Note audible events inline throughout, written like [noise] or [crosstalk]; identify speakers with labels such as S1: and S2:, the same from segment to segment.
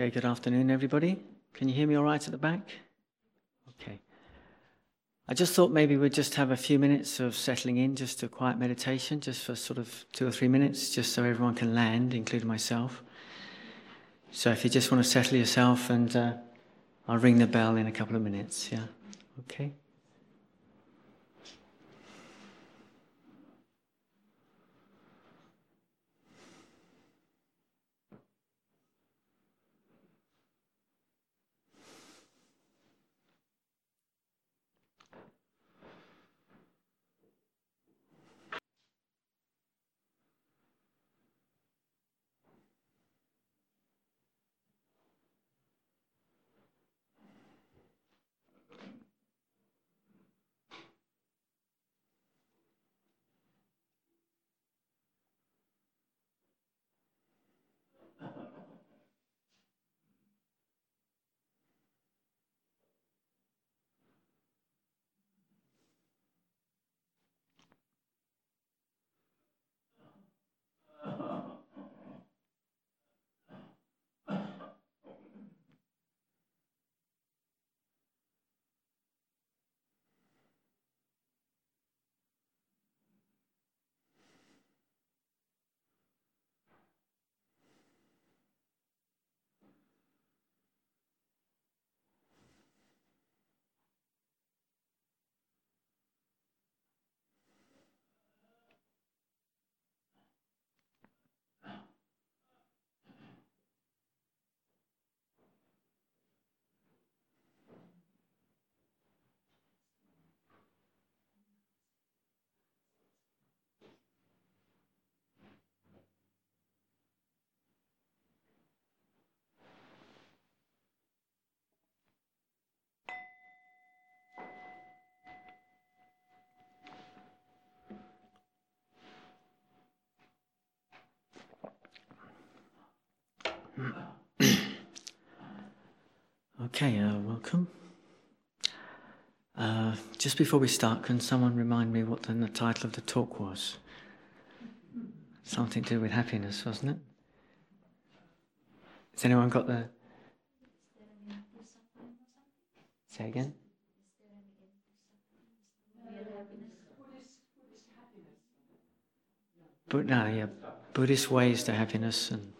S1: Okay, good afternoon, everybody. Can you hear me all right at the back? Okay. I just thought maybe we'd just have a few minutes of settling in, just a quiet meditation, just for sort of two or three minutes, just so everyone can land, including myself. So if you just want to settle yourself, and uh, I'll ring the bell in a couple of minutes, yeah? Okay. Okay, uh, welcome. Uh, just before we start, can someone remind me what the title of the talk was? Something to do with happiness, wasn't it? Has anyone got the. Say again? But no, yeah, Buddhist ways to happiness and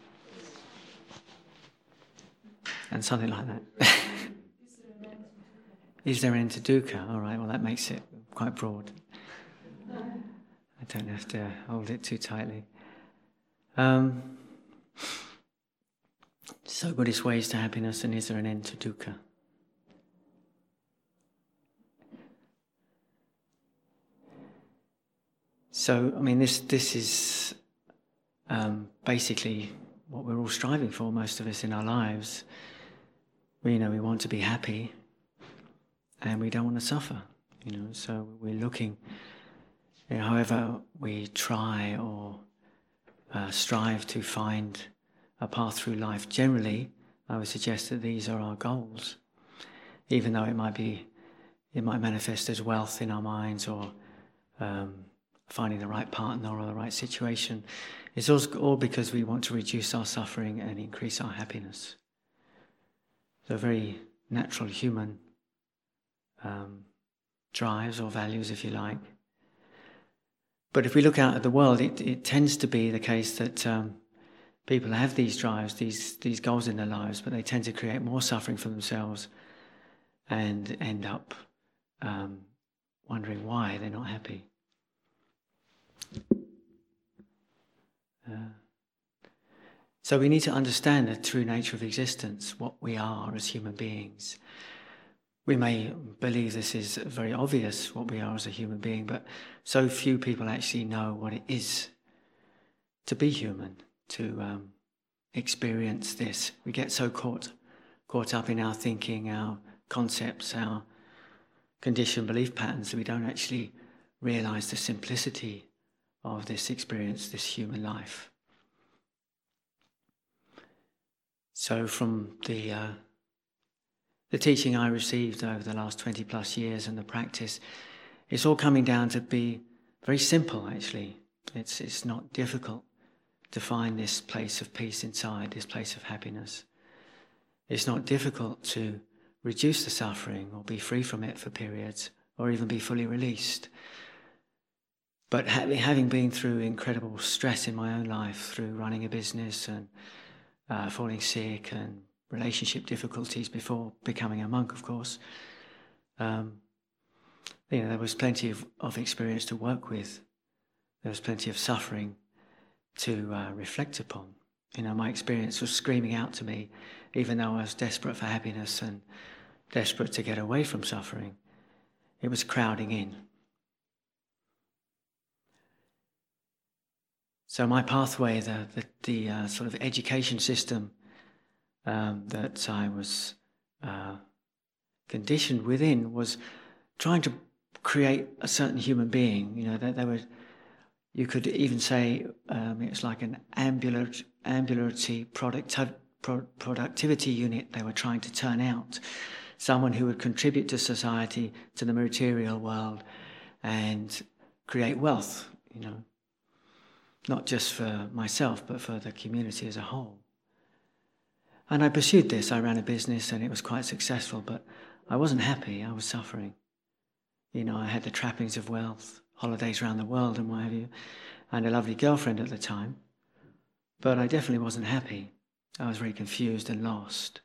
S1: and something like that. [laughs] Is there an end to dukkha? All right, well, that makes it quite broad. I don't have to hold it too tightly. Um, so, Buddhist ways to happiness, and is there an end to dukkha? So, I mean, this this is um, basically what we're all striving for, most of us in our lives we you know we want to be happy and we don't want to suffer you know so we're looking you know, however we try or uh, strive to find a path through life generally i would suggest that these are our goals. Even though it might be it might manifest as wealth in our minds or um, finding the right partner or the right situation it's all because we want to reduce our suffering and increase our happiness the very natural human um, drives or values, if you like. But if we look out at the world, it, it tends to be the case that um, people have these drives, these, these goals in their lives, but they tend to create more suffering for themselves and end up um, wondering why they're not happy. Uh, so we need to understand the true nature of existence, what we are as human beings. We may believe this is very obvious, what we are as a human being, but so few people actually know what it is to be human, to um, experience this. We get so caught, caught up in our thinking, our concepts, our conditioned belief patterns that we don't actually realize the simplicity of this experience, this human life. So, from the uh, the teaching I received over the last 20 plus years and the practice, it's all coming down to be very simple, actually. It's, it's not difficult to find this place of peace inside, this place of happiness. it's not difficult to reduce the suffering or be free from it for periods or even be fully released. But having been through incredible stress in my own life through running a business and uh, falling sick and relationship difficulties before becoming a monk, of course, um, you know, there was plenty of, of experience to work with. There was plenty of suffering to uh, reflect upon. You know, my experience was screaming out to me, even though I was desperate for happiness and desperate to get away from suffering. It was crowding in. So my pathway, the the, the uh, sort of education system um, that I was uh, conditioned within, was trying to create a certain human being. You know, that they. You could even say um, it's like an ambulant, ambulatory product, pro- productivity unit they were trying to turn out. Someone who would contribute to society, to the material world, and create wealth. You know, not just for myself, but for the community as a whole. And I pursued this. I ran a business and it was quite successful, but I wasn't happy. I was suffering. You know, I had the trappings of wealth, holidays around the world and what have you, and a lovely girlfriend at the time. But I definitely wasn't happy. I was very confused and lost.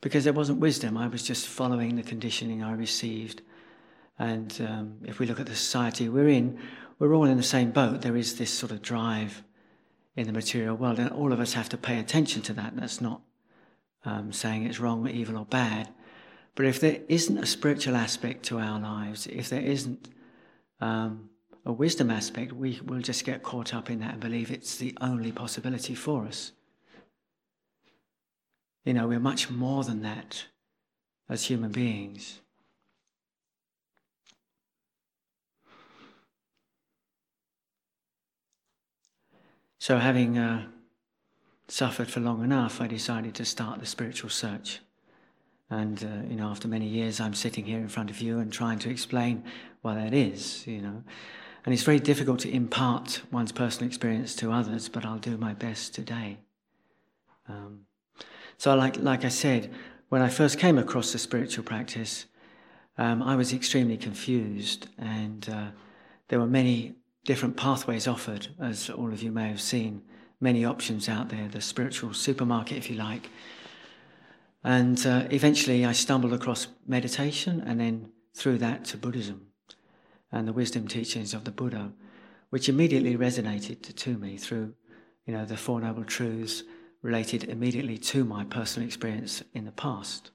S1: Because there wasn't wisdom, I was just following the conditioning I received. And um, if we look at the society we're in, we're all in the same boat. There is this sort of drive in the material world, and all of us have to pay attention to that. That's not um, saying it's wrong, evil, or bad. But if there isn't a spiritual aspect to our lives, if there isn't um, a wisdom aspect, we will just get caught up in that and believe it's the only possibility for us. You know, we're much more than that as human beings. So, having uh, suffered for long enough, I decided to start the spiritual search. And, uh, you know, after many years, I'm sitting here in front of you and trying to explain what that is, you know. And it's very difficult to impart one's personal experience to others, but I'll do my best today. Um, so, like, like I said, when I first came across the spiritual practice, um, I was extremely confused, and uh, there were many different pathways offered, as all of you may have seen, many options out there, the spiritual supermarket, if you like. And uh, eventually I stumbled across meditation and then through that to Buddhism and the wisdom teachings of the Buddha, which immediately resonated to, me through, you know, the Four Noble Truths related immediately to my personal experience in the past.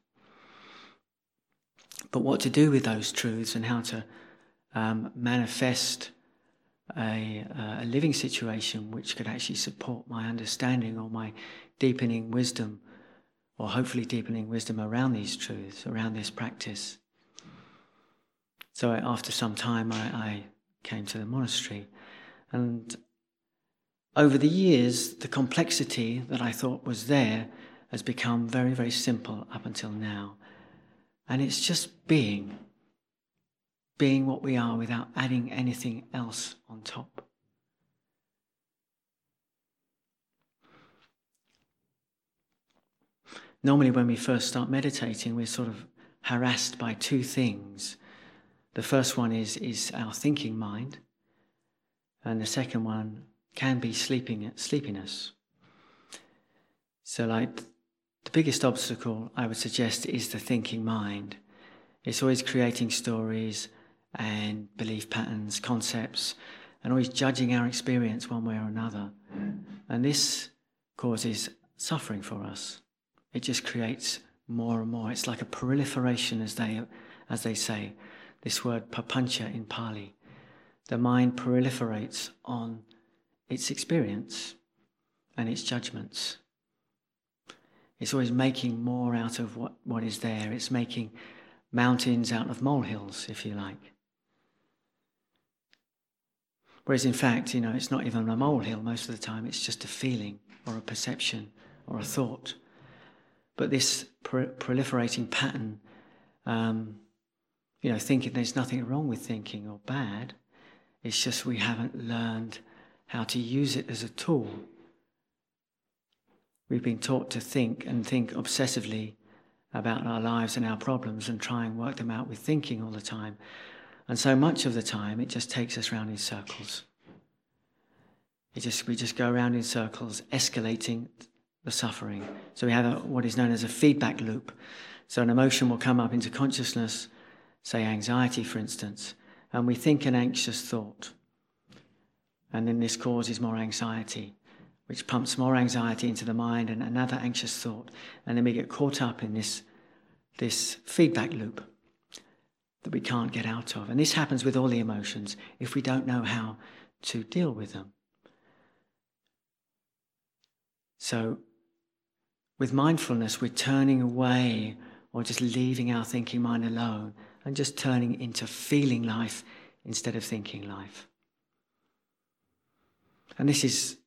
S1: But what to do with those truths and how to um, manifest a, uh, a living situation which could actually support my understanding or my deepening wisdom, or hopefully deepening wisdom around these truths, around this practice. So after some time, I, I came to the monastery. And over the years, the complexity that I thought was there has become very, very simple up until now. And it's just being being what we are without adding anything else on top. Normally, when we first start meditating, we're sort of harassed by two things. The first one is, is our thinking mind, and the second one can be sleeping, sleepiness. So, like, the biggest obstacle I would suggest is the thinking mind. It's always creating stories, and belief patterns, concepts, and always judging our experience one way or another. And this causes suffering for us. It just creates more and more. It's like a proliferation, as they, as they say. This word papancha in Pali. The mind proliferates on its experience and its judgments. It's always making more out of what, what is there. It's making mountains out of molehills, if you like. Whereas in fact, you know, it's not even a molehill most of the time, it's just a feeling or a perception or a thought. But this proliferating pattern, um, you know, thinking there's nothing wrong with thinking or bad, it's just we haven't learned how to use it as a tool. We've been taught to think and think obsessively about our lives and our problems and try and work them out with thinking all the time. And so much of the time, it just takes us round in circles. It just, we just go around in circles, escalating the suffering. So we have a, what is known as a feedback loop. So an emotion will come up into consciousness, say anxiety, for instance, and we think an anxious thought. And then this causes more anxiety, which pumps more anxiety into the mind and another anxious thought. And then we get caught up in this, this feedback loop that we can't get out of. And this happens with all the emotions if we don't know how to deal with them. So, with mindfulness, we're turning away or just leaving our thinking mind alone and just turning into feeling life instead of thinking life. And this is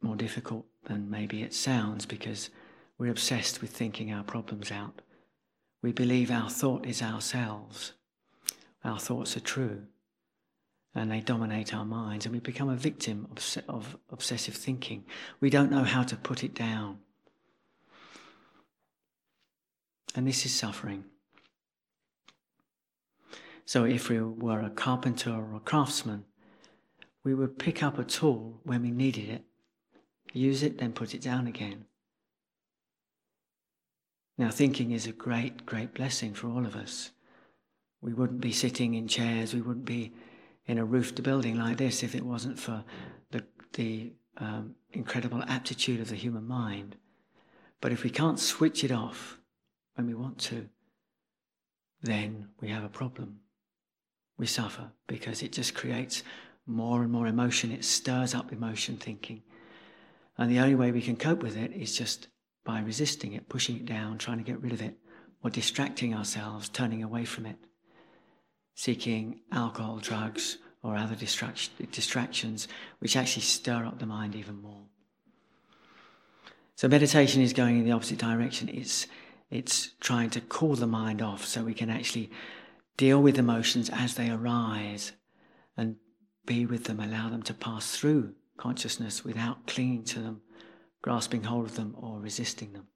S1: more difficult than maybe it sounds because we're obsessed with thinking our problems out. We believe our thought is ourselves. Our thoughts are true and they dominate our minds, and we become a victim of, of obsessive thinking. We don't know how to put it down. And this is suffering. So, if we were a carpenter or a craftsman, we would pick up a tool when we needed it, use it, then put it down again. Now, thinking is a great, great blessing for all of us. We wouldn't be sitting in chairs, we wouldn't be in a roofed building like this if it wasn't for the, the um, incredible aptitude of the human mind. But if we can't switch it off when we want to, then we have a problem. We suffer because it just creates more and more emotion. It stirs up emotion thinking. And the only way we can cope with it is just by resisting it, pushing it down, trying to get rid of it, or distracting ourselves, turning away from it seeking alcohol, drugs, or other distractions which actually stir up the mind even more. So meditation is going in the opposite direction. It's, it's trying to cool the mind off so we can actually deal with emotions as they arise and be with them, allow them to pass through consciousness without clinging to them, grasping hold of them, or resisting them.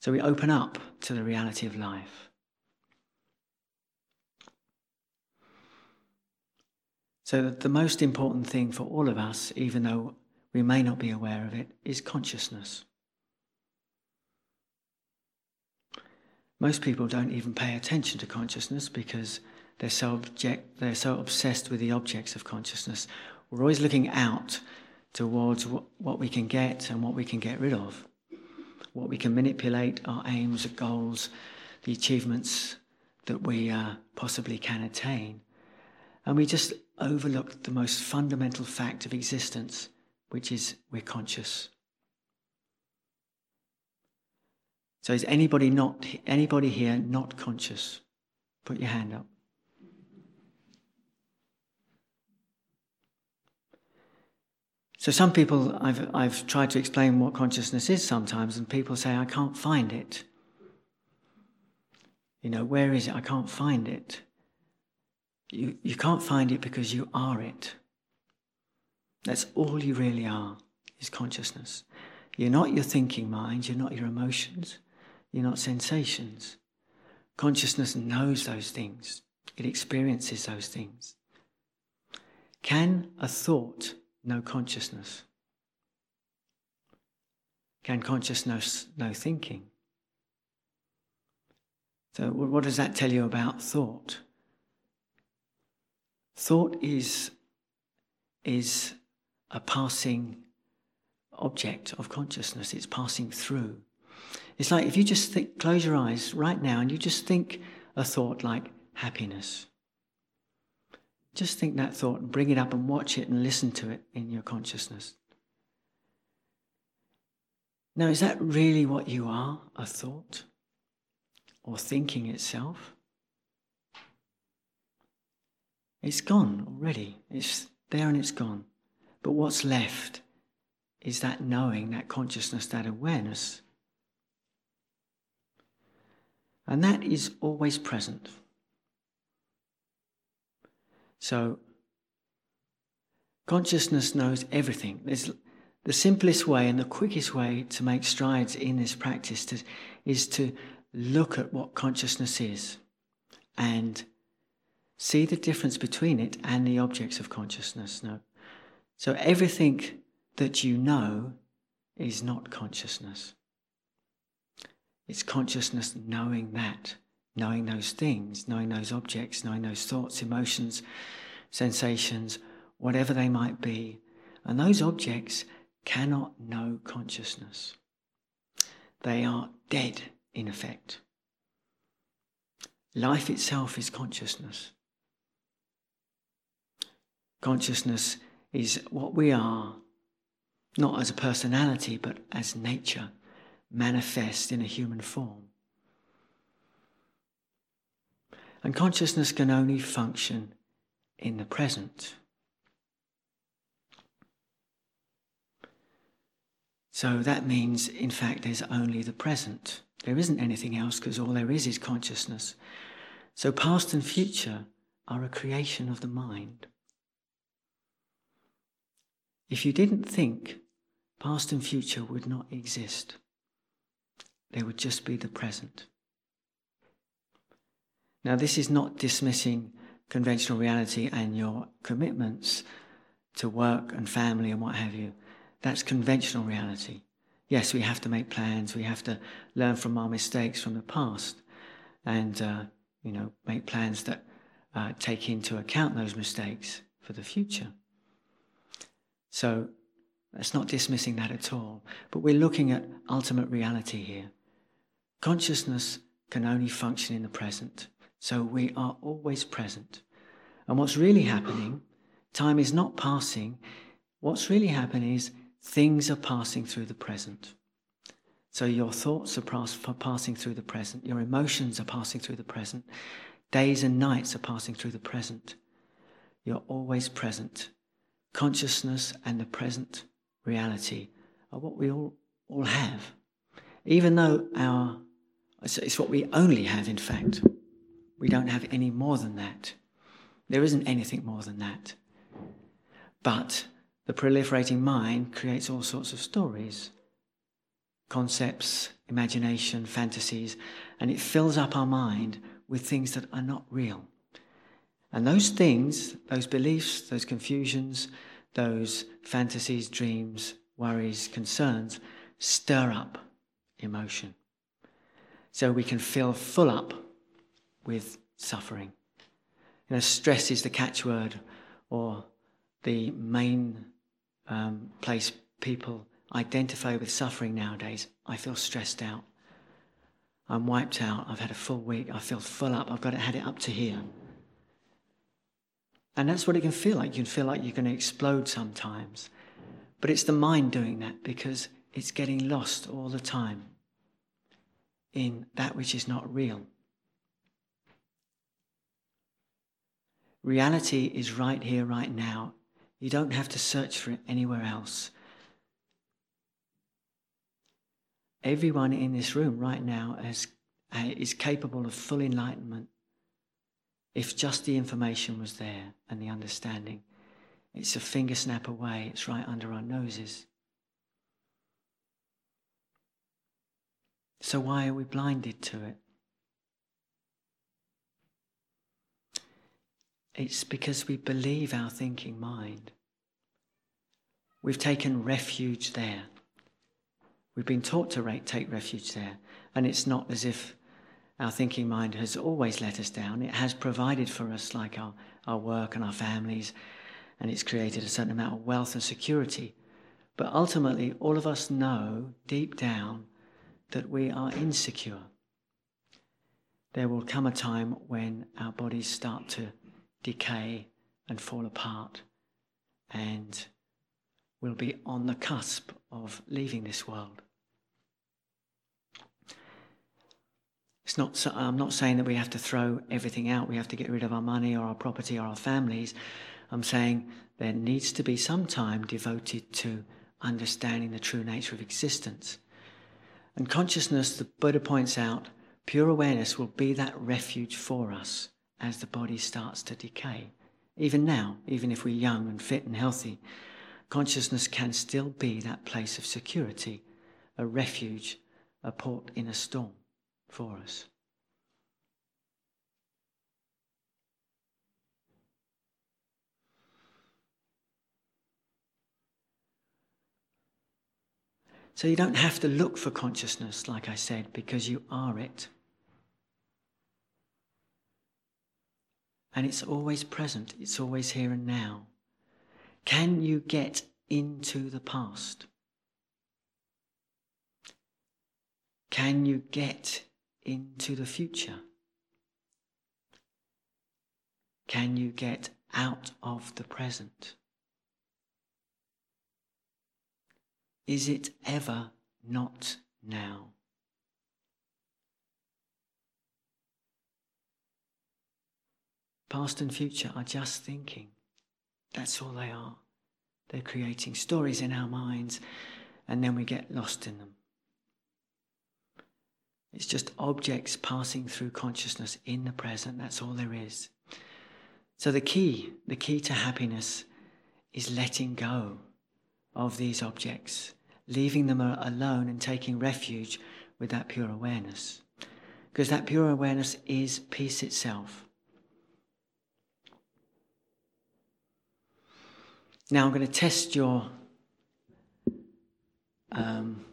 S1: So we open up to the reality of life. So, that the most important thing for all of us, even though we may not be aware of it, is consciousness. Most people don't even pay attention to consciousness because they're so, object, they're so obsessed with the objects of consciousness. We're always looking out towards what, what we can get and what we can get rid of, what we can manipulate, our aims, our goals, the achievements that we uh, possibly can attain. And we just overlook the most fundamental fact of existence, which is we're conscious. So is anybody not anybody here not conscious? Put your hand up. So some people I've I've tried to explain what consciousness is sometimes and people say I can't find it. You know, where is it? I can't find it. You, you can't find it because you are it. That's all you really are, is consciousness. You're not your thinking mind, you're not your emotions, you're not sensations. Consciousness knows those things, it experiences those things. Can a thought know consciousness? Can consciousness know thinking? So, what does that tell you about thought? Thought is, is a passing object of consciousness, it's passing through. It's like if you just think, close your eyes right now and you just think a thought like happiness. Just think that thought and bring it up and watch it and listen to it in your consciousness. Now, is that really what you are, a thought? Or thinking itself? It's gone already. It's there and it's gone. But what's left is that knowing, that consciousness, that awareness. And that is always present. So, consciousness knows everything. There's, the simplest way and the quickest way to make strides in this practice to, is to look at what consciousness is and see the difference between it and the objects of consciousness. No. So everything that you know is not consciousness. It's consciousness knowing that, knowing those things, knowing those objects, knowing those thoughts, emotions, sensations, whatever they might be. And those objects cannot know consciousness. They are dead, in effect. Life itself is consciousness. Consciousness is what we are, not as a personality, but as nature, manifest in a human form. And consciousness can only function in the present. So that means, in fact, there's only the present. There isn't anything else because all there is is consciousness. So past and future are a creation of the mind. If you didn't think, past and future would not exist. There would just be the present. Now, this is not dismissing conventional reality and your commitments to work and family and what have you. That's conventional reality. Yes, we have to make plans. We have to learn from our mistakes from the past, and uh, you know, make plans that uh, take into account those mistakes for the future. So that's not dismissing that at all. But we're looking at ultimate reality here. Consciousness can only function in the present. So we are always present. And what's really happening, time is not passing. What's really happening is Things are passing through the present. So your thoughts are pass- passing through the present, your emotions are passing through the present, days and nights are passing through the present. You're always present. Consciousness and the present reality are what we all, all have. Even though our, it's what we only have, in fact. We don't have any more than that. There isn't anything more than that. But the proliferating mind creates all sorts of stories, concepts, imagination, fantasies, and it fills up our mind with things that are not real. And those things, those beliefs, those confusions, those fantasies, dreams, worries, concerns, stir up emotion. So we can fill full up with suffering. You know, stress is the catchword or the main um, place people identify with suffering nowadays. I feel stressed out. I'm wiped out. I've had a full week. I feel full up. I've got it, had it up to here. And that's what it can feel like. You can feel like you're going to explode sometimes. But it's the mind doing that because it's getting lost all the time in that which is not real. Reality is right here, right now, you don't have to search for it anywhere else. Everyone in this room right now has, uh, is capable of full enlightenment if just the information was there and the understanding. It's a finger snap away, it's right under our noses. So, why are we blinded to it? It's because we believe our thinking mind. We've taken refuge there. We've been taught to take refuge there. And it's not as if our thinking mind has always let us down. It has provided for us, like our, our work and our families, and it's created a certain amount of wealth and security. But ultimately, all of us know deep down that we are insecure. There will come a time when our bodies start to decay and fall apart, and we'll be on the cusp of leaving this world. It's not, I'm not saying that we have to throw everything out, we have to get rid of our money or our property or our families. I'm saying there needs to be some time devoted to understanding the true nature of existence. And consciousness, the Buddha points out, pure awareness will be that refuge for us as the body starts to decay. Even now, even if we're young and fit and healthy, consciousness can still be that place of security, a refuge, a port in a storm for us. So you don't have to look for consciousness, like I said, because you are it. And it's always present, it's always here and now. Can you get into the past? Can you get into the future? Can you get out of the present? Is it ever not now? Past and future are just thinking. That's all they are. They're creating stories in our minds, and then we get lost in them. It's just objects passing through consciousness in the present. That's all there is. So the key, the key to happiness is letting go of these objects, leaving them alone and taking refuge with that pure awareness. Because that pure awareness is peace itself. Now I'm going to test your um,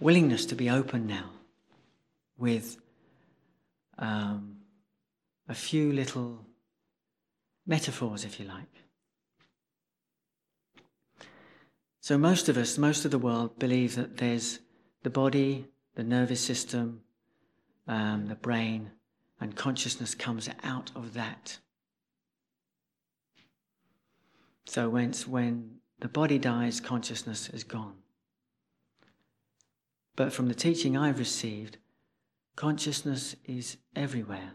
S1: willingness to be open now with um, a few little metaphors, if you like. So, most of us, most of the world, believe that there's the body, the nervous system, um, the brain, and consciousness comes out of that. So, when, when the body dies, consciousness is gone. But from the teaching I've received, consciousness is everywhere.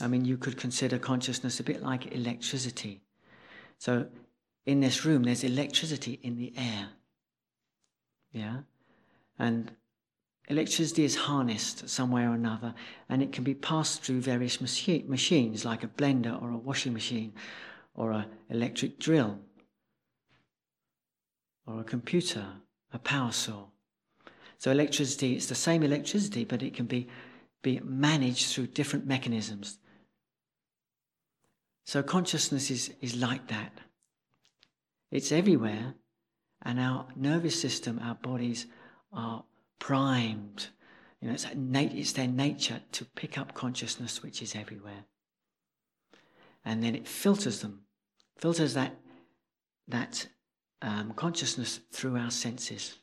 S1: I mean, you could consider consciousness a bit like electricity. So, in this room, there's electricity in the air. Yeah? And electricity is harnessed some way or another, and it can be passed through various machi- machines, like a blender or a washing machine or an electric drill or a computer, a power saw. So electricity, it's the same electricity, but it can be, be managed through different mechanisms. So consciousness is, is like that. It's everywhere, and our nervous system, our bodies are primed. You know, it's, it's their nature to pick up consciousness which is everywhere. And then it filters them, filters that, that um, consciousness through our senses.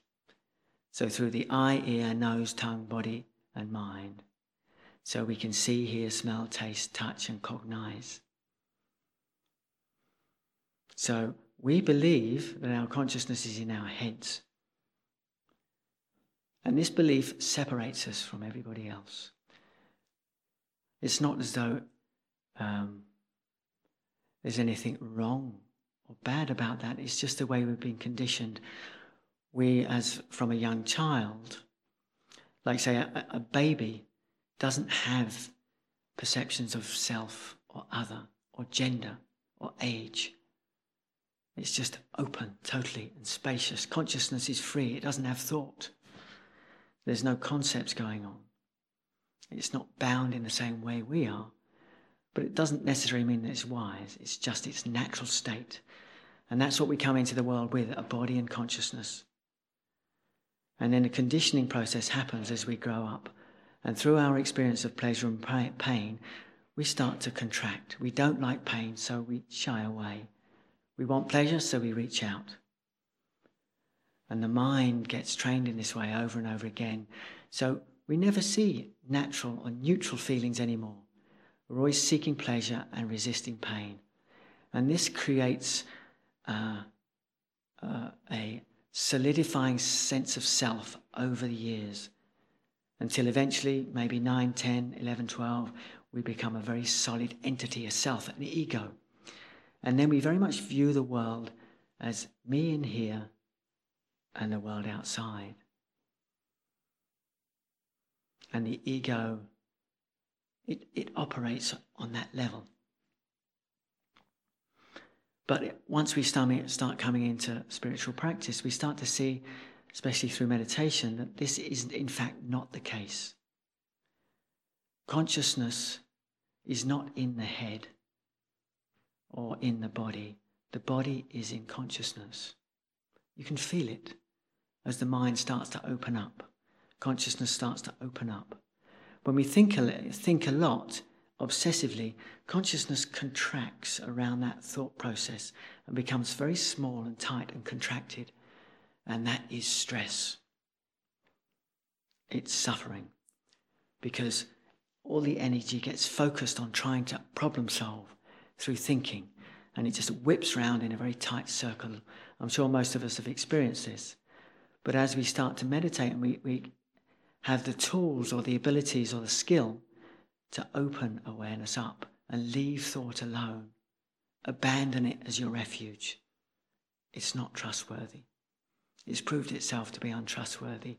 S1: So through the eye, ear, nose, tongue, body, and mind. So we can see, hear, smell, taste, touch, and cognize. So we believe that our consciousness is in our heads. And this belief separates us from everybody else. It's not as though um, there's anything wrong or bad about that. It's just the way we've been conditioned. We, as from a young child, like say a, a baby, doesn't have perceptions of self or other or gender or age it's just open, totally, and spacious. Consciousness is free, it doesn't have thought. There's no concepts going on. It's not bound in the same way we are, but it doesn't necessarily mean that it's wise. It's just its natural state. And that's what we come into the world with a body and consciousness. And then a conditioning process happens as we grow up. And through our experience of pleasure and pain, we start to contract. We don't like pain, so we shy away. We want pleasure, so we reach out. And the mind gets trained in this way over and over again. So we never see natural or neutral feelings anymore. We're always seeking pleasure and resisting pain. And this creates uh, uh, a solidifying sense of self over the years until eventually, maybe 9, 10, 11, 12, we become a very solid entity, a self, an ego. And then we very much view the world as me in here and the world outside. And the ego, it, it operates on that level. But once we start coming into spiritual practice, we start to see, especially through meditation, that this is in fact not the case. Consciousness is not in the head or in the body. The body is in consciousness. You can feel it as the mind starts to open up. Consciousness starts to open up. When we think a, think a lot, obsessively, consciousness contracts around that thought process and becomes very small and tight and contracted. And that is stress. It's suffering because all the energy gets focused on trying to problem solve through thinking and it just whips round in a very tight circle. I'm sure most of us have experienced this. But as we start to meditate and we, we have the tools or the abilities or the skill to open awareness up and leave thought alone, abandon it as your refuge, it's not trustworthy. It's proved itself to be untrustworthy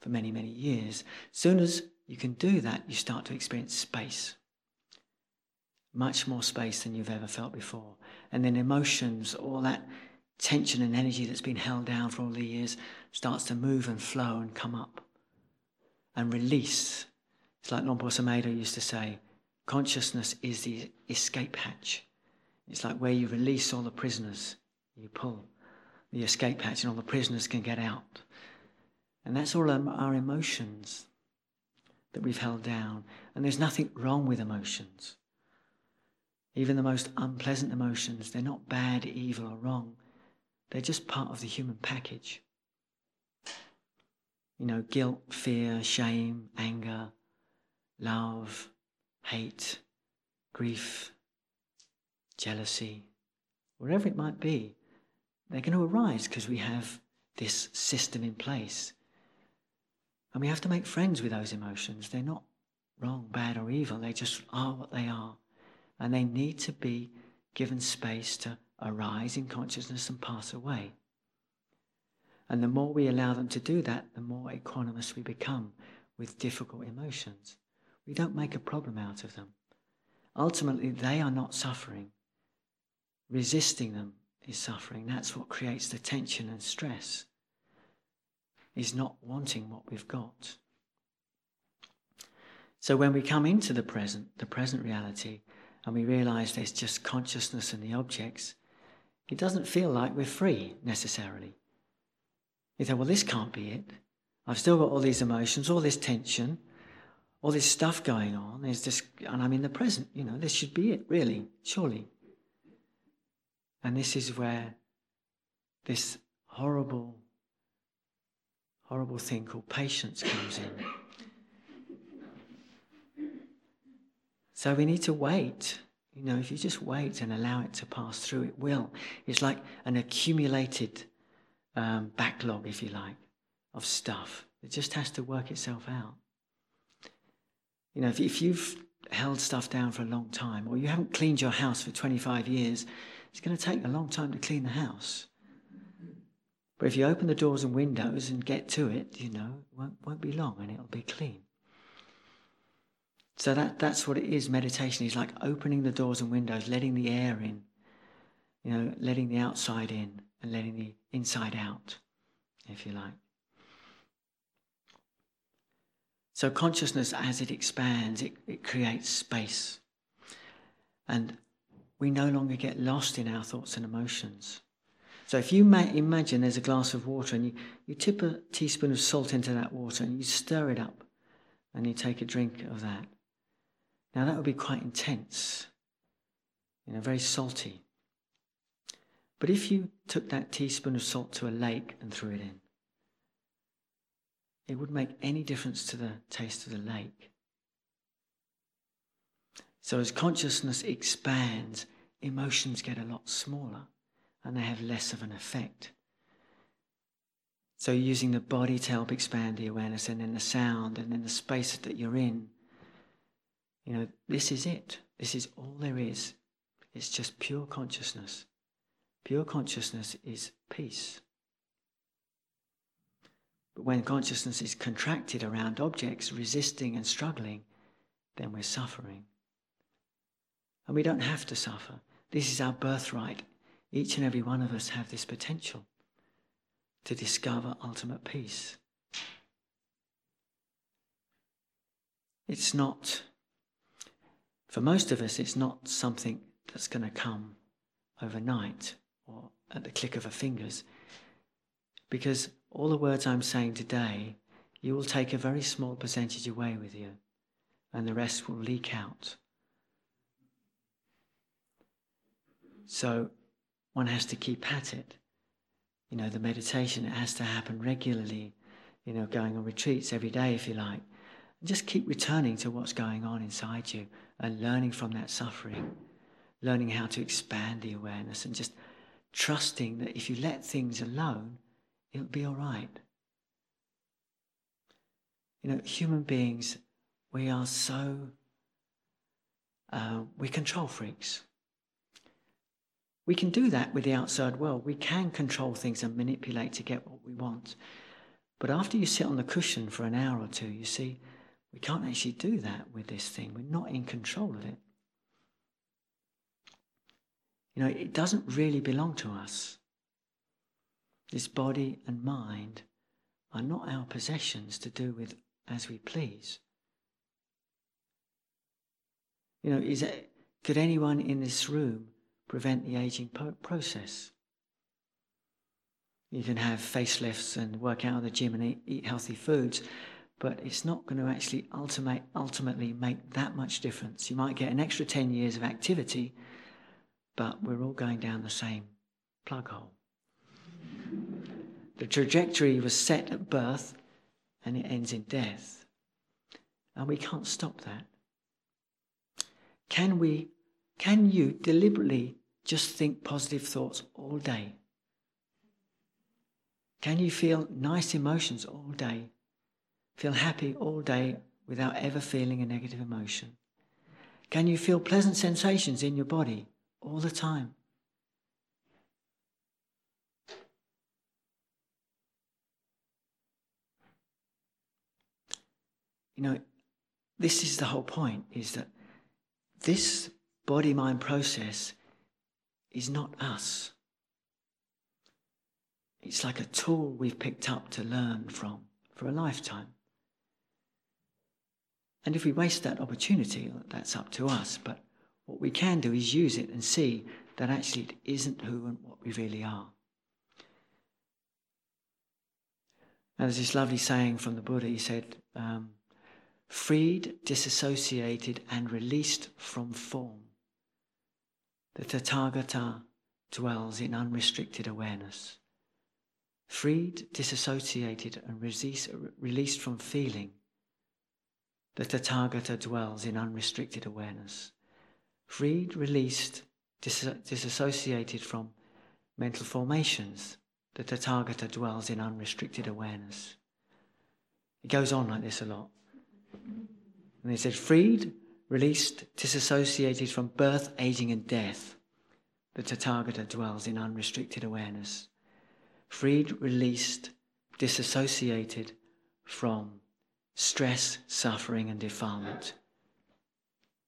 S1: for many, many years. Soon as you can do that, you start to experience space much more space than you've ever felt before. And then emotions, all that tension and energy that's been held down for all the years starts to move and flow and come up and release. It's like Luang Por used to say, consciousness is the escape hatch. It's like where you release all the prisoners. You pull the escape hatch and all the prisoners can get out. And that's all um, our emotions that we've held down. And there's nothing wrong with emotions. Even the most unpleasant emotions, they're not bad, evil, or wrong. They're just part of the human package. You know, guilt, fear, shame, anger, love, hate, grief, jealousy, wherever it might be, they're going to arise because we have this system in place. And we have to make friends with those emotions. They're not wrong, bad, or evil. They just are what they are and they need to be given space to arise in consciousness and pass away. And the more we allow them to do that, the more equanimous we become with difficult emotions. We don't make a problem out of them. Ultimately, they are not suffering. Resisting them is suffering. That's what creates the tension and stress, is not wanting what we've got. So when we come into the present, the present reality, and we realize there's just consciousness and the objects, it doesn't feel like we're free necessarily. You think, well, this can't be it. I've still got all these emotions, all this tension, all this stuff going on. There's this, and I'm in the present. You know, this should be it, really, surely. And this is where this horrible, horrible thing called patience comes in. So we need to wait. You know, if you just wait and allow it to pass through, it will. It's like an accumulated um, backlog, if you like, of stuff. It just has to work itself out. You know, if, if you've held stuff down for a long time, or you haven't cleaned your house for 25 years, it's going to take a long time to clean the house. But if you open the doors and windows and get to it, you know, it won't, won't be long and it'll be clean. So that, that's what it is. Meditation is like opening the doors and windows, letting the air in, you know, letting the outside in and letting the inside out, if you like. So consciousness, as it expands, it, it creates space. And we no longer get lost in our thoughts and emotions. So if you imagine there's a glass of water and you, you tip a teaspoon of salt into that water and you stir it up and you take a drink of that, now that would be quite intense, you know, very salty. But if you took that teaspoon of salt to a lake and threw it in, it would make any difference to the taste of the lake. So as consciousness expands, emotions get a lot smaller and they have less of an effect. So using the body to help expand the awareness and then the sound and then the space that you're in you know, this is it. This is all there is. It's just pure consciousness. Pure consciousness is peace. But when consciousness is contracted around objects, resisting and struggling, then we're suffering. And we don't have to suffer. This is our birthright each and every one of us have this potential to discover ultimate peace. It's not, for most of us, it's not something that's going to come overnight or at the click of a fingers. Because all the words I'm saying today, you will take a very small percentage away with you, and the rest will leak out. So one has to keep at it. You know, the meditation, it has to happen regularly, you know, going on retreats every day, if you like. Just keep returning to what's going on inside you and learning from that suffering, learning how to expand the awareness and just trusting that if you let things alone, it'll be all right. You know, human beings, we are so, uh, we control freaks. We can do that with the outside world. We can control things and manipulate to get what we want. But after you sit on the cushion for an hour or two, you see, we can't actually do that with this thing. We're not in control of it. You know, it doesn't really belong to us. This body and mind are not our possessions to do with as we please. You know, is it, could anyone in this room prevent the aging po- process. You can have facelifts and work out in the gym and eat, eat healthy foods, but it's not going to actually ultimate, ultimately make that much difference. You might get an extra 10 years of activity, but we're all going down the same plug hole. The trajectory was set at birth and it ends in death. And we can't stop that. Can we can you deliberately just think positive thoughts all day? Can you feel nice emotions all day? Feel happy all day without ever feeling a negative emotion? Can you feel pleasant sensations in your body all the time? You know, this is the whole point is that this body mind process is not us. It's like a tool we've picked up to learn from for a lifetime. And if we waste that opportunity, that's up to us. But what we can do is use it and see that actually it isn't who and what we really are. And there's this lovely saying from the Buddha. He said, um, freed, disassociated, and released from form. The Tathagata dwells in unrestricted awareness. Freed, disassociated, and released from feeling, the Tathagata dwells in unrestricted awareness. Freed, released, dis- disassociated from mental formations, the Tathagata dwells in unrestricted awareness. It goes on like this a lot. And he said, freed, released, disassociated from birth, aging, and death, the Tathagata dwells in unrestricted awareness. Freed, released, disassociated from stress, suffering, and defilement,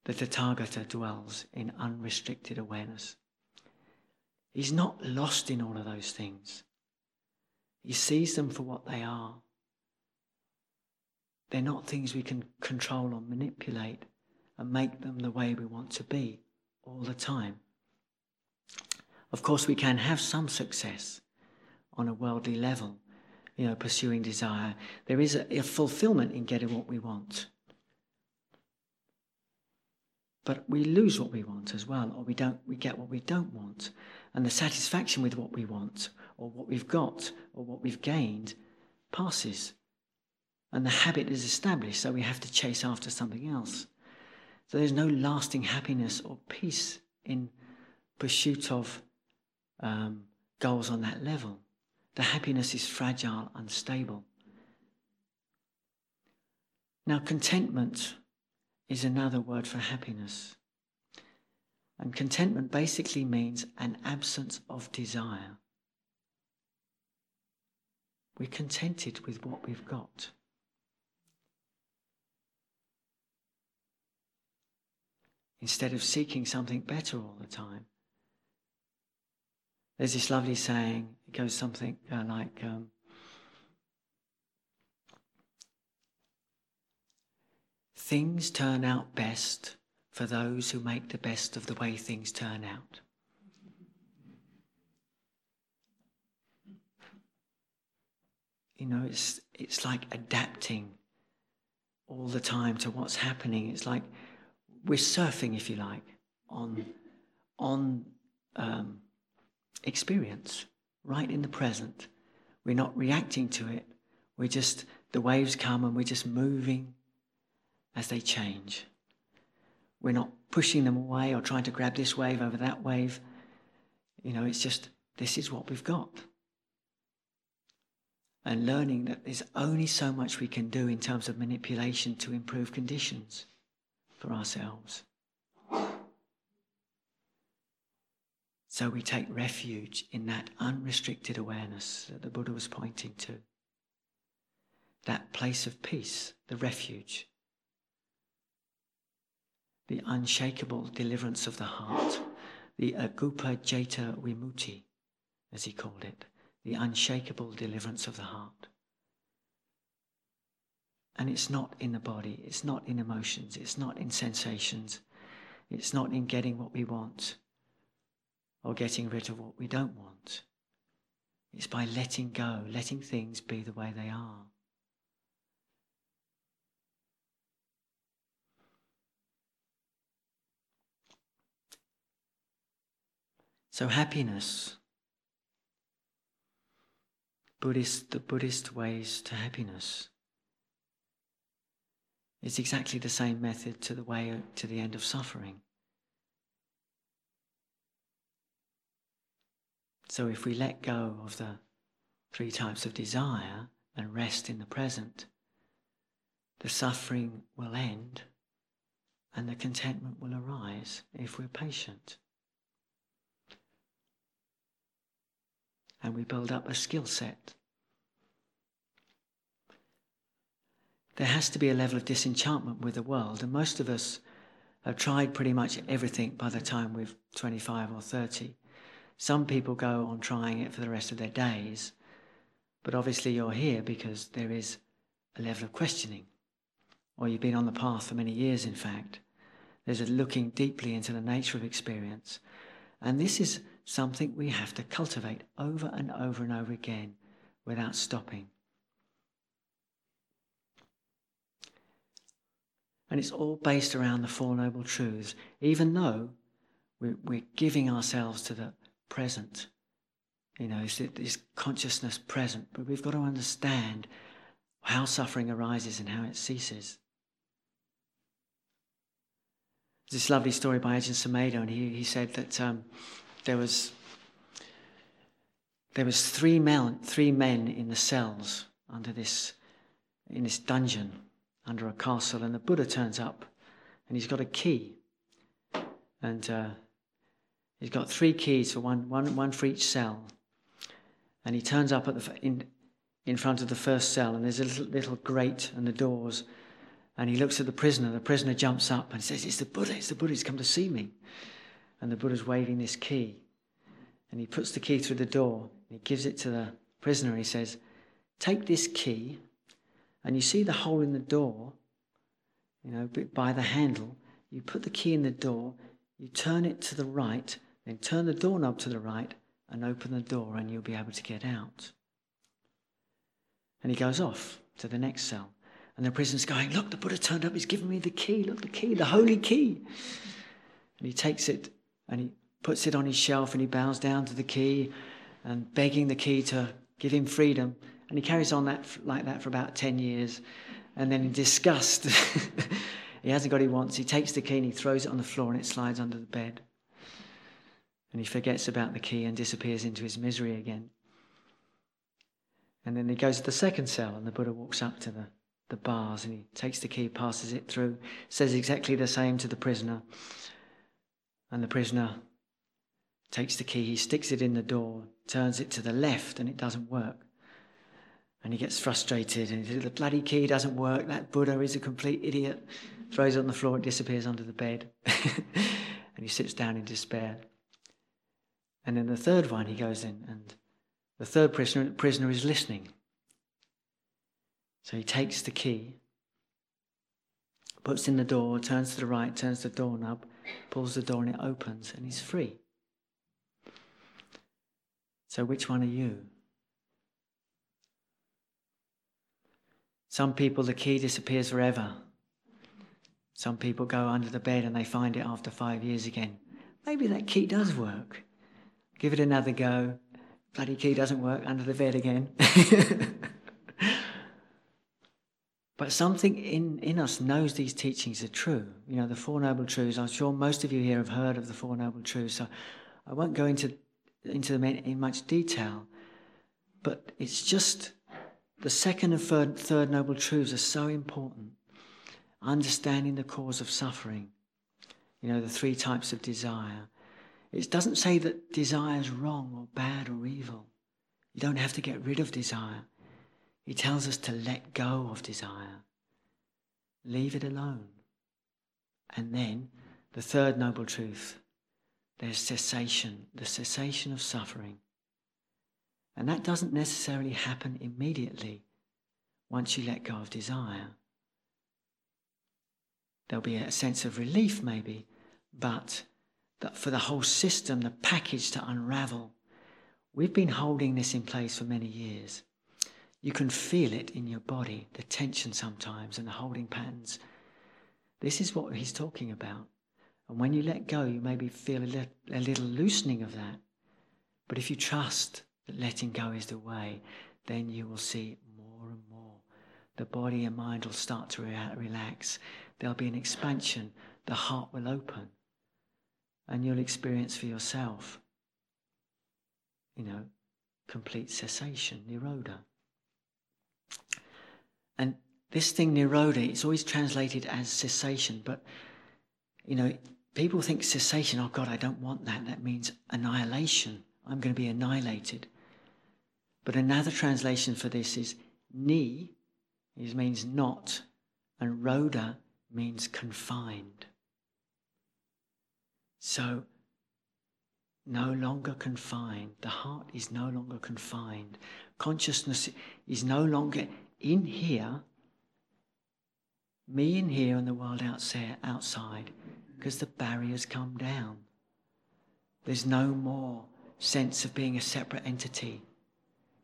S1: the Tathagata dwells in unrestricted awareness. He's not lost in all of those things. He sees them for what they are. They're not things we can control or manipulate and make them the way we want to be all the time. Of course, we can have some success on a worldly level, you know, pursuing desire. There is a, a fulfillment in getting what we want. But we lose what we want as well, or we don't we get what we don't want. And the satisfaction with what we want, or what we've got, or what we've gained, passes. And the habit is established, so we have to chase after something else. So there's no lasting happiness or peace in pursuit of um, goals on that level. The happiness is fragile, unstable. Now, contentment is another word for happiness. And contentment basically means an absence of desire. We're contented with what we've got. Instead of seeking something better all the time. There's this lovely saying, it goes something uh, like, um, Things turn out best for those who make the best of the way things turn out. You know, it's, it's like adapting all the time to what's happening. It's like we're surfing, if you like, on, on um, experience, right in the present. We're not reacting to it. We're just, the waves come and we're just moving as they change. We're not pushing them away or trying to grab this wave over that wave. You know, it's just, this is what we've got. And learning that there's only so much we can do in terms of manipulation to improve conditions for ourselves. So we take refuge in that unrestricted awareness that the Buddha was pointing to. That place of peace, the refuge the unshakable deliverance of the heart, the Akuppa Ceto Vimutti, as he called it, the unshakable deliverance of the heart. And it's not in the body, it's not in emotions, it's not in sensations, it's not in getting what we want or getting rid of what we don't want. It's by letting go, letting things be the way they are. So happiness, Buddhist, the Buddhist ways to happiness is exactly the same method to the way to the end of suffering. So if we let go of the three types of desire and rest in the present, the suffering will end and the contentment will arise if we're patient. and we build up a skill set. There has to be a level of disenchantment with the world, and most of us have tried pretty much everything by the time we're 25 or 30. Some people go on trying it for the rest of their days, but obviously you're here because there is a level of questioning, or you've been on the path for many years, in fact. There's a looking deeply into the nature of experience. And this is something we have to cultivate over and over and over again without stopping. And it's all based around the Four Noble Truths, even though we're, we're giving ourselves to the present. You know, is this consciousness present? But we've got to understand how suffering arises and how it ceases. This lovely story by Ajahn Sumedho, and he, he said that um, there was there was three men, three men in the cells under this in this dungeon under a castle, and the Buddha turns up, and he's got a key, and uh, he's got three keys for one, one, one for each cell, and he turns up at the in in front of the first cell, and there's a little, little grate and the doors, and he looks at the prisoner. The prisoner jumps up and says, "It's the Buddha! It's the Buddha! He's come to see me." And the Buddha's waving this key. And he puts the key through the door and he gives it to the prisoner and he says, Take this key, and you see the hole in the door, you know, by the handle. You put the key in the door, you turn it to the right, then turn the doorknob to the right and open the door, and you'll be able to get out. And he goes off to the next cell. And the prisoner's going, Look, the Buddha turned up, he's given me the key, look, the key, the holy key. And he takes it and he puts it on his shelf and he bows down to the key and begging the key to give him freedom. And he carries on that like that for about 10 years. And then in disgust, [laughs] he hasn't got what he wants. He takes the key and he throws it on the floor and it slides under the bed. And he forgets about the key and disappears into his misery again. And then he goes to the second cell and the Buddha walks up to the, the bars and he takes the key, passes it through, says exactly the same to the prisoner. And the prisoner takes the key, he sticks it in the door, turns it to the left, and it doesn't work. And he gets frustrated, and says, The bloody key doesn't work. That Buddha is a complete idiot. Throws it on the floor, it disappears under the bed. [laughs] and he sits down in despair. And then the third one, he goes in, and the third prisoner, prisoner is listening. So he takes the key, puts in the door, turns to the right, turns the doorknob, pulls the door, and it opens, and he's free. So, which one are you? Some people, the key disappears forever. Some people go under the bed and they find it after five years again. Maybe that key does work. Give it another go. Bloody key doesn't work under the bed again. [laughs] but something in, in us knows these teachings are true. You know, the Four Noble Truths. I'm sure most of you here have heard of the Four Noble Truths, so I won't go into, into them in, in much detail. But it's just the second and third, third noble truths are so important. Understanding the cause of suffering, you know, the three types of desire. It doesn't say that desire is wrong or bad or evil. You don't have to get rid of desire. He tells us to let go of desire, leave it alone. And then the third noble truth there's cessation, the cessation of suffering. And that doesn't necessarily happen immediately once you let go of desire. There'll be a sense of relief, maybe, but for the whole system, the package to unravel, we've been holding this in place for many years. You can feel it in your body, the tension sometimes and the holding patterns. This is what he's talking about. And when you let go, you maybe feel a little, a little loosening of that. But if you trust that letting go is the way, then you will see more and more. The body and mind will start to re- relax. There'll be an expansion. The heart will open. And you'll experience for yourself, you know, complete cessation, nirodha. And this thing, nirodha, it's always translated as cessation, but, you know, people think cessation, oh God, I don't want that. That means annihilation. I'm going to be annihilated. But another translation for this is ni, it means not, and rodha means confined. So, no longer confined. The heart is no longer confined. Consciousness is no longer in here, me in here and the world outside, because the barriers come down. There's no more sense of being a separate entity.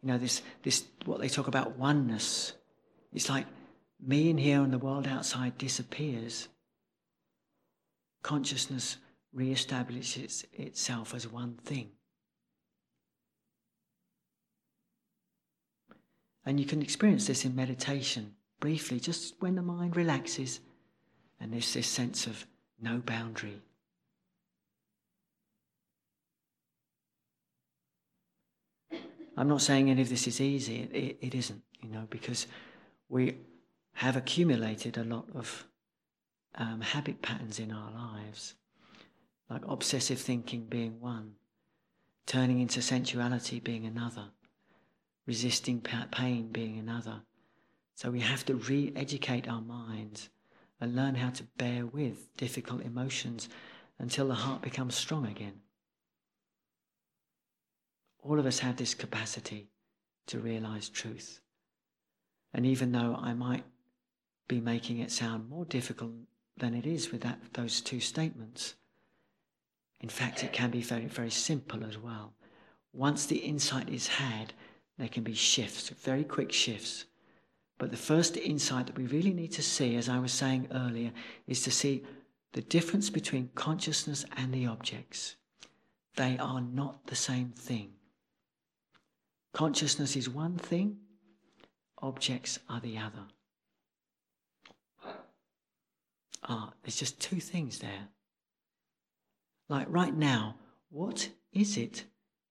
S1: You know, this, this, what they talk about oneness. It's like me in here and the world outside disappears. Consciousness reestablishes itself as one thing. And you can experience this in meditation briefly, just when the mind relaxes and there's this sense of no boundary, I'm not saying any of this is easy. It, it, it isn't, you know, because we have accumulated a lot of um, habit patterns in our lives, like obsessive thinking being one, turning into sensuality being another, resisting pain being another. So we have to re educate our minds and learn how to bear with difficult emotions until the heart becomes strong again. All of us have this capacity to realize truth. And even though I might be making it sound more difficult than it is with that, those two statements, in fact, it can be very, very simple as well. Once the insight is had, there can be shifts, very quick shifts. But the first insight that we really need to see, as I was saying earlier, is to see the difference between consciousness and the objects. They are not the same thing. Consciousness is one thing, objects are the other. Ah, there's just two things there. Like right now, what is it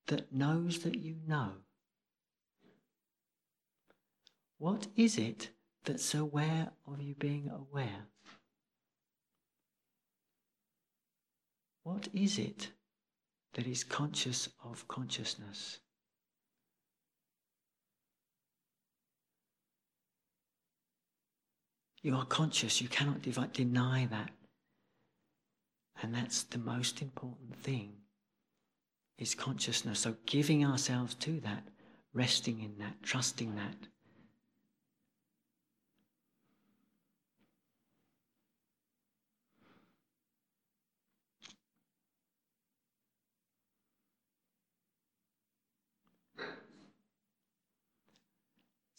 S1: that knows that you know? What is it that's aware of you being aware? What is it that is conscious of consciousness? You are conscious, you cannot deny that. And that's the most important thing. is consciousness. So giving ourselves to that, resting in that, trusting that.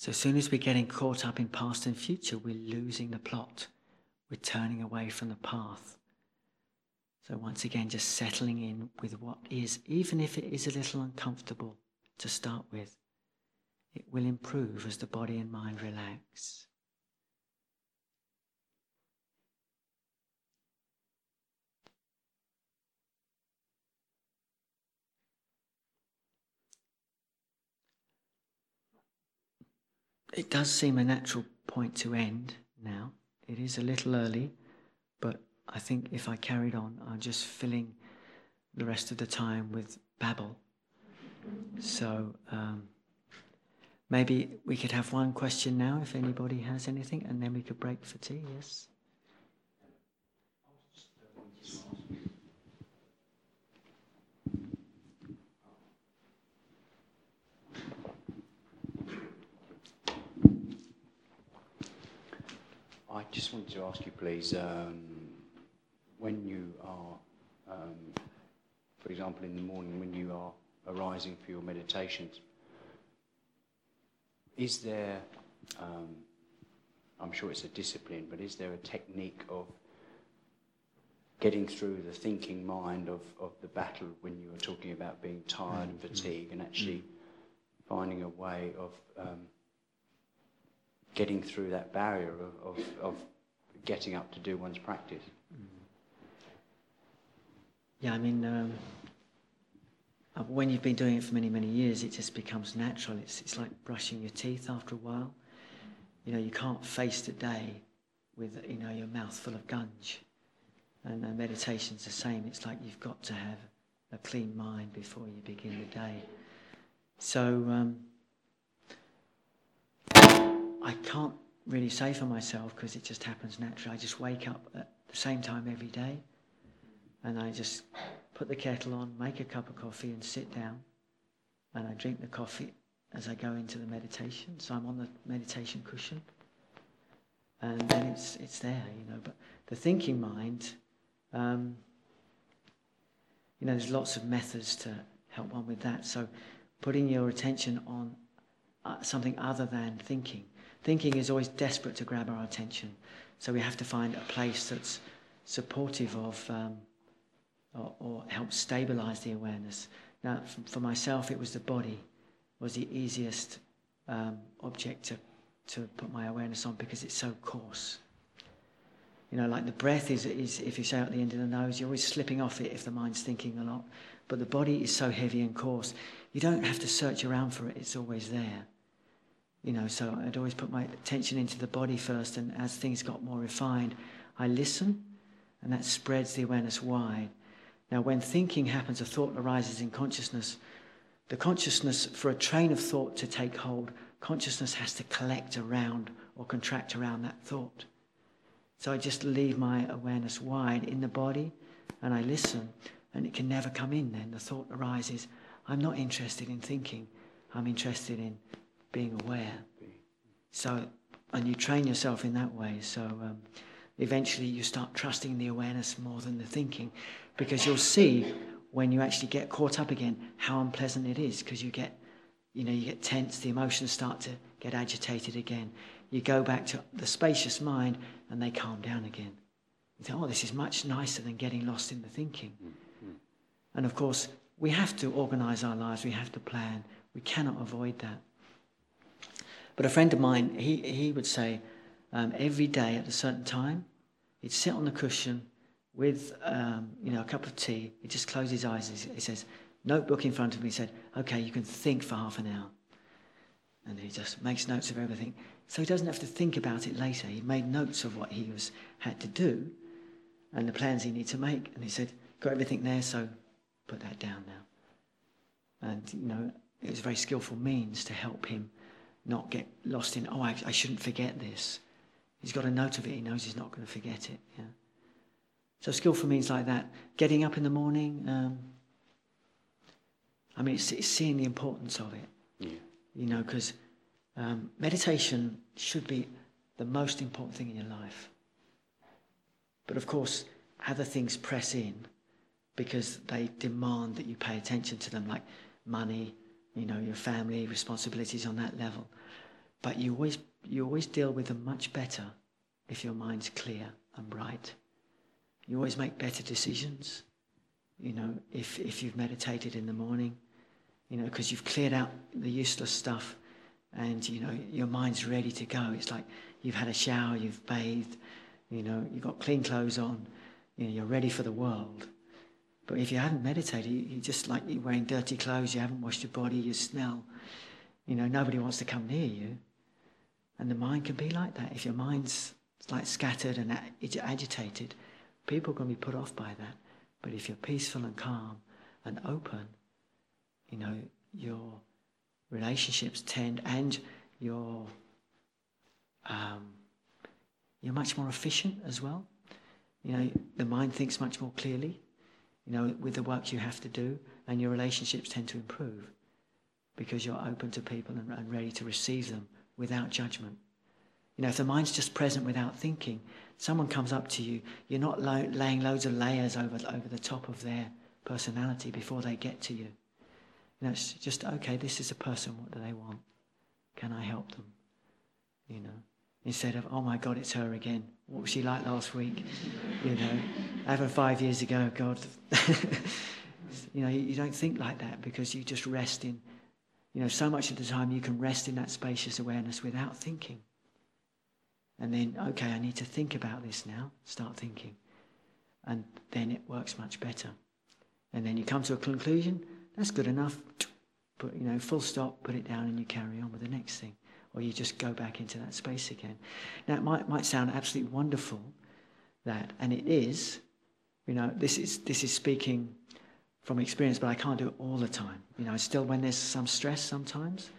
S1: So as soon as we're getting caught up in past and future, we're losing the plot. We're turning away from the path. So once again, just settling in with what is, even if it is a little uncomfortable to start with, it will improve as the body and mind relax. It does seem a natural point to end now. It is a little early, but I think if I carried on, I'm just filling the rest of the time with babble. So um, maybe we could have one question now if anybody has anything, and then we could break for tea, yes?
S2: I just wanted to ask you, please, um, when you are, um, for example, in the morning, when you are arising for your meditations, is there, um, I'm sure it's a discipline, but is there a technique of getting through the thinking mind of, of the battle when you were talking about being tired and mm-hmm. fatigued and actually mm-hmm. finding a way of um, getting through that barrier of, of, of, getting up to do one's practice?
S1: Yeah, I mean, um, uh, when you've been doing it for many, many years, it just becomes natural. It's, it's like brushing your teeth after a while. You know, you can't face the day with, you know, your mouth full of gunge. And uh, meditation's the same. It's like you've got to have a clean mind before you begin the day. So um, I can't really say for myself because it just happens naturally. I just wake up at the same time every day and I just put the kettle on, make a cup of coffee, and sit down. And I drink the coffee as I go into the meditation. So I'm on the meditation cushion. And then it's, it's there, you know. But the thinking mind, um, you know, there's lots of methods to help one with that. So putting your attention on uh, something other than thinking. Thinking is always desperate to grab our attention. So we have to find a place that's supportive of. Um, or, or help stabilize the awareness. Now, for myself, it was the body was the easiest um, object to, to put my awareness on because it's so coarse. You know, like the breath is, is, if you say out the end of the nose, you're always slipping off it if the mind's thinking a lot. But the body is so heavy and coarse, you don't have to search around for it, it's always there. You know, so I'd always put my attention into the body first, and as things got more refined, I listen, and that spreads the awareness wide. Now, when thinking happens, a thought arises in consciousness. The consciousness, for a train of thought to take hold, consciousness has to collect around or contract around that thought. So I just leave my awareness wide in the body and I listen, and it can never come in then. The thought arises I'm not interested in thinking, I'm interested in being aware. So, and you train yourself in that way. So, um, eventually you start trusting the awareness more than the thinking because you'll see when you actually get caught up again how unpleasant it is because you get you know you get tense the emotions start to get agitated again. You go back to the spacious mind and they calm down again. You think oh this is much nicer than getting lost in the thinking. And of course we have to organize our lives. We have to plan. We cannot avoid that but a friend of mine he, he would say um, every day at a certain time he'd sit on the cushion with um, you know a cup of tea. He'd just closed his eyes. He says, notebook in front of me. He said, "Okay, you can think for half an hour." And he just makes notes of everything, so he doesn't have to think about it later. He made notes of what he was had to do, and the plans he needed to make. And he said, "Got everything there, so put that down now." And you know, it was a very skillful means to help him not get lost in. Oh, I, I shouldn't forget this. He's got a note of it. He knows he's not going to forget it. Yeah. So skillful means like that. Getting up in the morning, um, I mean, it's, it's seeing the importance of it.
S2: Yeah.
S1: You know, because um, meditation should be the most important thing in your life. But of course, other things press in because they demand that you pay attention to them, like money, you know, your family, responsibilities on that level. But you always, you always deal with them much better if your mind's clear and bright. You always make better decisions, you know, if, if you've meditated in the morning, you know, because you've cleared out the useless stuff and, you know, your mind's ready to go. It's like you've had a shower, you've bathed, you know, you've got clean clothes on, you know, you're ready for the world. But if you haven't meditated, you, are just like you're wearing dirty clothes, you haven't washed your body, you smell. You know, nobody wants to come near you. And the mind can be like that. If your mind's like scattered and agitated, people can be put off by that. But if you're peaceful and calm and open, you know, your relationships tend and your um, you're much more efficient as well. You know, the mind thinks much more clearly you know, with the work you have to do, and your relationships tend to improve because you're open to people and, and ready to receive them without judgment. You know, if the mind's just present without thinking, someone comes up to you, you're not lo- laying loads of layers over, over the top of their personality before they get to you. You know, it's just, okay, this is a person, what do they want? Can I help them? You know, instead of, oh my God, it's her again. What was she like last week? You know, over five years ago, God. [laughs] you know, you don't think like that because you just rest in, you know, so much of the time you can rest in that spacious awareness without thinking. And then, okay, I need to think about this now. Start thinking. And then it works much better. And then you come to a conclusion. That's good enough. Put, you know, full stop, put it down, and you carry on with the next thing or you just go back into that space again. Now, it might, might sound absolutely wonderful that, and it is, you know, this is, this is speaking from experience, but I can't do it all the time. You know, still when there's some stress sometimes,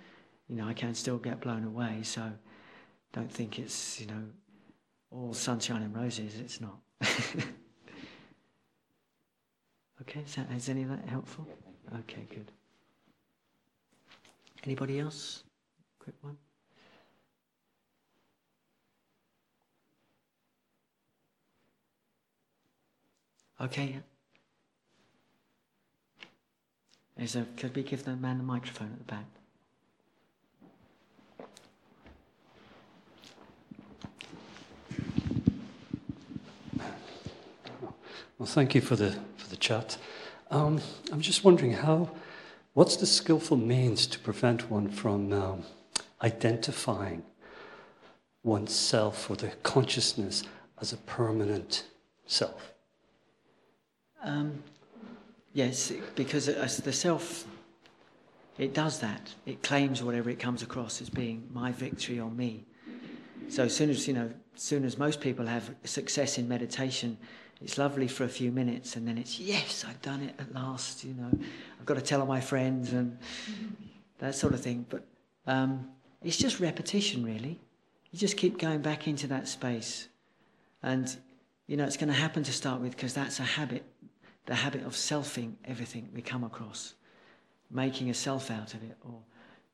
S1: you know, I can still get blown away. So don't think it's, you know, all sunshine and roses. It's not. [laughs] okay, is, that, is any of that helpful? Okay, good. Anybody else? Quick one. Okay. Is there, could we give the man the microphone at the back?
S3: Well, thank you for the for the chat. Um, I'm just wondering how, what's the skillful means to prevent one from um, identifying oneself or the consciousness as a permanent self?
S1: Um, yes, because as the self, it does that. It claims whatever it comes across as being my victory or me. So as soon as you know, as soon as most people have success in meditation, it's lovely for a few minutes, and then it's yes, I've done it at last. You know, I've got to tell all my friends and that sort of thing. But um, it's just repetition, really. You just keep going back into that space, and you know it's going to happen to start with because that's a habit the habit of selfing everything we come across, making a self out of it or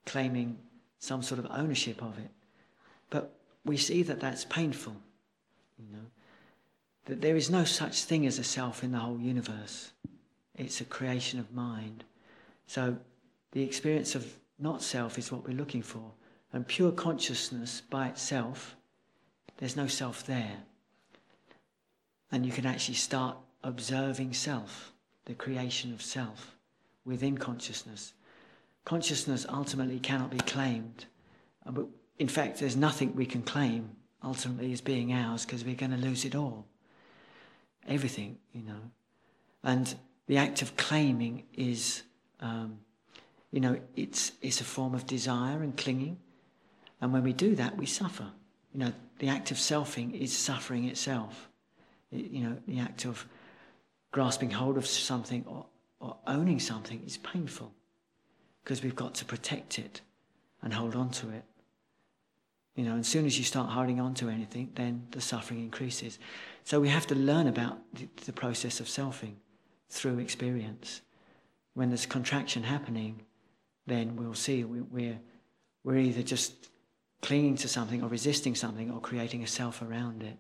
S1: claiming some sort of ownership of it. But we see that that's painful, you know, that there is no such thing as a self in the whole universe. It's a creation of mind. So the experience of not self is what we're looking for. And pure consciousness by itself, there's no self there. And you can actually start observing self, the creation of self within consciousness. Consciousness ultimately cannot be claimed. Uh, but in fact, there's nothing we can claim ultimately as being ours because we're going to lose it all. Everything, you know. And the act of claiming is, um, you know, it's, it's a form of desire and clinging. And when we do that, we suffer. You know, the act of selfing is suffering itself. It, you know, the act of grasping hold of something or, or owning something is painful because we've got to protect it and hold on to it. You know, as soon as you start holding on to anything, then the suffering increases. So we have to learn about the, the process of selfing through experience. when there's contraction happening, then we'll see we, we're, we're either just clinging to something or resisting something or creating a self around it.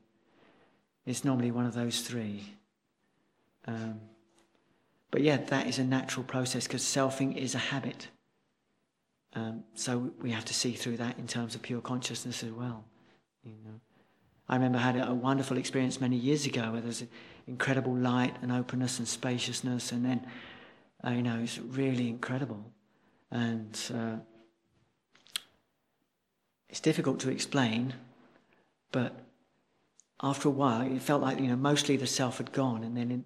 S1: It's normally one of those three. Um, but yeah, that is a natural process because selfing is a habit. Um, so we have to see through that in terms of pure consciousness as well. You know, I remember I had a wonderful experience many years ago where there's incredible light and openness and spaciousness, and then uh, you know it's really incredible, and uh, it's difficult to explain, but after a while it felt like you know mostly the self had gone, and then in,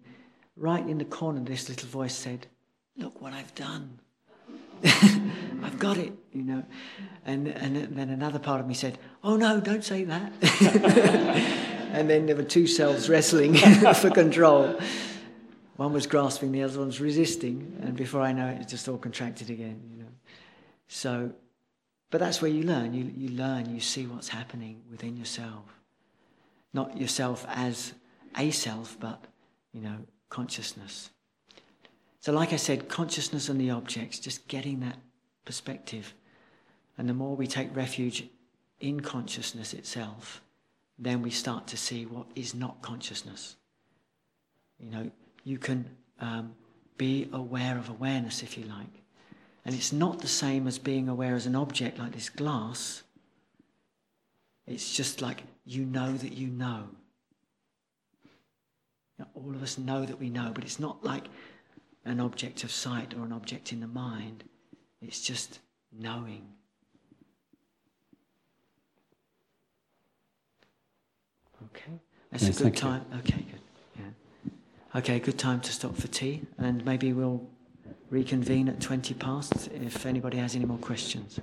S1: right in the corner this little voice said, "Look what I've done." [laughs] I've got it, you know. And, and then another part of me said, Oh no, don't say that. [laughs] and then there were two selves wrestling [laughs] for control. One was grasping, the other one's resisting. And before I know it, it just all contracted again, you know. So, but that's where you learn. You, you learn, you see what's happening within yourself. Not yourself as a self, but, you know, consciousness. So, like I said, consciousness and the objects, just getting that perspective. And the more we take refuge in consciousness itself, then we start to see what is not consciousness. You know, you can um, be aware of awareness, if you like. And it's not the same as being aware as an object like this glass. It's just like you know that you know. You know all of us know that we know, but it's not like an object of sight or an object in the mind. It's just knowing. Okay, that's a good time. You. Okay, good. Yeah. Okay, good time to stop for tea, and maybe we'll reconvene at 20 past if anybody has any more questions.